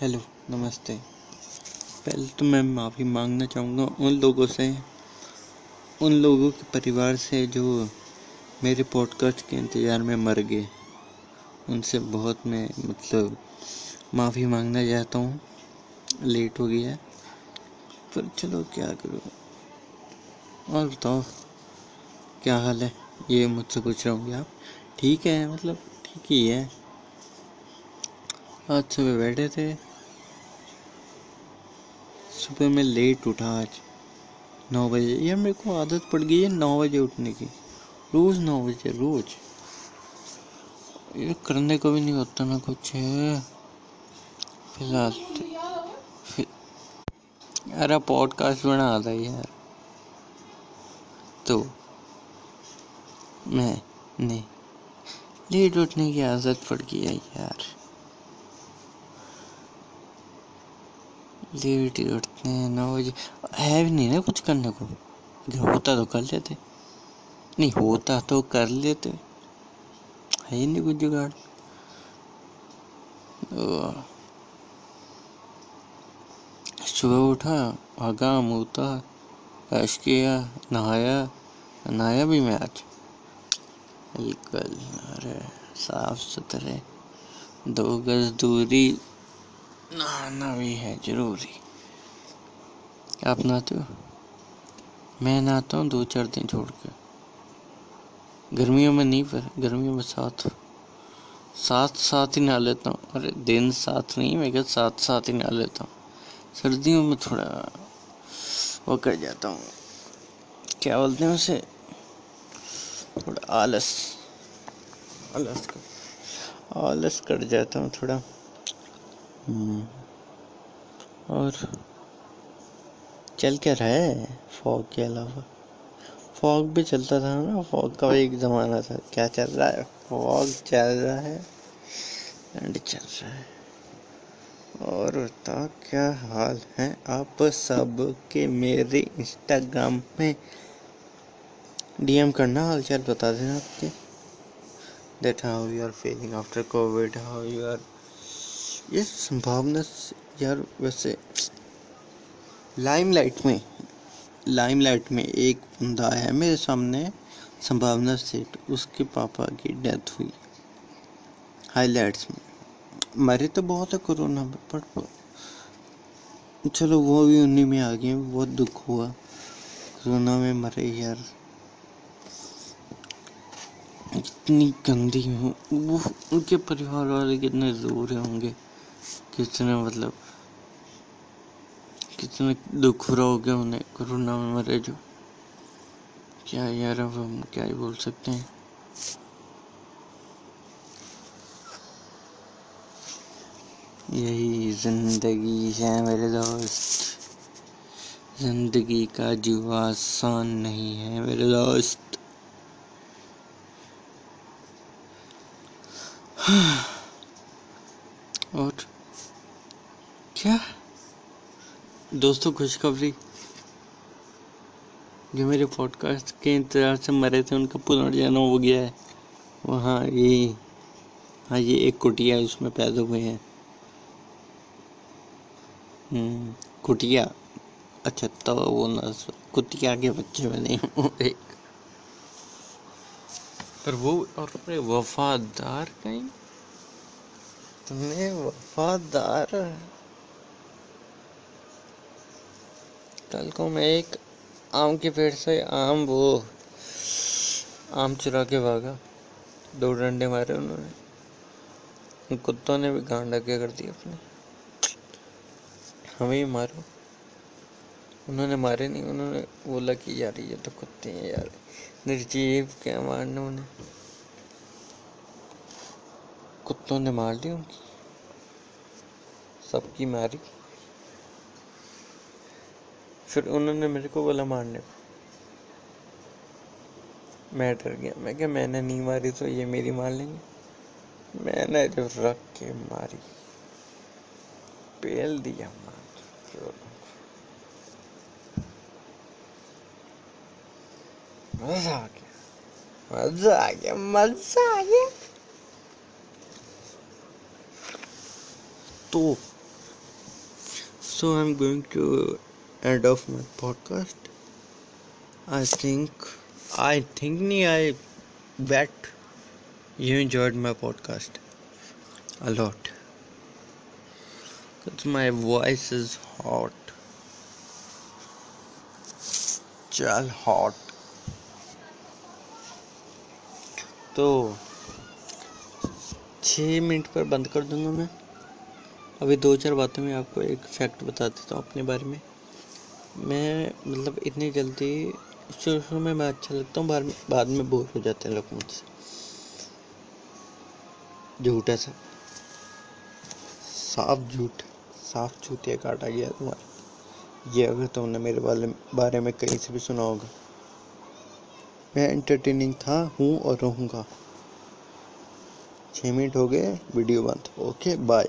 Hello, नमस्ते। पहले तो मैं माफ़ी मांगना चाहूँगा उन लोगों से, उन लोगों के परिवार से जो मेरे पॉडकास्ट के इंतज़ार में मर गए। उनसे बहुत मैं मतलब माफ़ी मांगना चाहता हूँ। लेट हो गया पर चलो क्या करो? और बताओ, क्या हाल है? ये मुझसे पूछ रहे होंगे आप। ठीक है मतलब ठीक ही है। आज सुबह बैठे थे सुबह मैं लेट उठा आज। नौ बजे। यार मेरे को आदत पड़ गई है नौ बजे उठने की। रोज नौ बजे, रोज। ये करने को भी नहीं होता ना कुछ। फ़िलहाल यार पॉडकास्ट बना था यार। तो मैं नहीं। लेट उठने की आदत पड़ गई है यार। लेट ही उठते हैं, नौ बजे। है भी नहीं ना कुछ करने को? अगर होता तो कर लेते। नहीं, होता तो कर लेते। है ही नहीं कुछ जुगाड़। सुबह उठा भागा मुँहता ब्रश किया, नहाया। नहाया भी मैं आज। बिल्कुल, अरे साफ़ सुथरे दो गज दूरी। नहाना भी है, ज़रूरी। आप नहाते हो मैं नहाता हूँ दो चार दिन छोड़ के गर्मियों में नहीं पर, गर्मियों में साथ साथ साथ ही नहा लेता हूँ। अरे, दिन साथ नहीं, मैं क्या साथ साथ ही नहा लेता हूँ? सर्दियों में थोड़ा वो कर जाता हूँ। क्या बोलते हैं उसे? थोड़ा आलस आलस कर आलस कर जाता हूँ थोड़ा। और चल क्या रहा है फॉग के अलावा? फॉग भी चलता था ना, फॉग का एक ज़माना था। क्या चल रहा है? फॉग चल रहा है एंड चल रहा है। और बता क्या हाल है आप सब के मेरे इंस्टाग्राम में? डीएम करना हाल चाल बता देना आपके। That how you are feeling after COVID how you are ये संभावना यार वैसे लाइमलाइट में लाइमलाइट में एक बंदा है मेरे सामने, संभावना सेठ, उसके पापा की डेथ हुई हाईलाइट्स में। मरे तो बहुत है कोरोना में पर चलो वो भी उन्हीं में आ गए, बहुत दुख हुआ, कोरोना में मरे यार। इतनी गंदी हूँ, वो उनके परिवार वाले कितने दूर होंगे। कितने मतलब कितने दुख रहोगे उन्हें कोरोना में मरे जो। क्या यार, अब हम क्या ही बोल सकते हैं। यही ज़िंदगी है मेरे दोस्त। ज़िंदगी का जीव आसान नहीं है मेरे दोस्त। और क्या? दोस्तों खुशखबरी। जो मेरे पॉडकास्ट के इंतज़ार से मरे थे उनका पुनर्जन्म हो गया है। वहाँ ये हाँ ये एक कुटिया उसमें पैदा हुए हैं। हम्म, कुटिया? अच्छा तो वो ना कुटिया के बच्चे बने एक पर वो और अपने वफादार कहीं? तुमने वफादार कल को मैं एक आम के पेड़ से आम वो आम चुरा के भागा। दो डंडे मारे उन्होंने। कुत्तों ने भी गांड क्या कर दिया अपने। हमें ही मारो। उन्होंने मारे नहीं, उन्होंने बोला कि यार ये तो कुत्ते हैं यार। निर्जीव क्या मारने उन्हें? कुत्तों ने मार ली उनकी। सबकी मारी। फिर उन्होंने मेरे को बोला मारने मैं डर गया। मैं क्या मैंने नहीं मारी तो ये मेरी मार लेंगे। मैंने जो रख के मारी पेल दिया मार मज़ा आ गया। मज़ा आ गया, मज़ा आ गया। तो so I'm going to end of my podcast I think I think knee I bet you enjoyed my podcast a lot my voice is hot चल हॉट तो छः मिनट पर बंद कर दूँगा मैं। अभी दो चार बातों में आपको एक फैक्ट बता देता हूँ अपने बारे में। मैं मतलब इतनी जल्दी, शुरू शुरू में मैं अच्छा लगता हूँ, बाद में बोर हो जाते हैं लोग मुझसे। झूठा सा साफ़ झूठ, साफ़ झूठिया काटा गया तुम्हारा। ये अगर तुमने मेरे बारे बारे में कहीं से भी सुना होगा। मैं एंटरटेनिंग था, हूँ और रहूँगा। छः मिनट हो गए, वीडियो बंद। Okay bye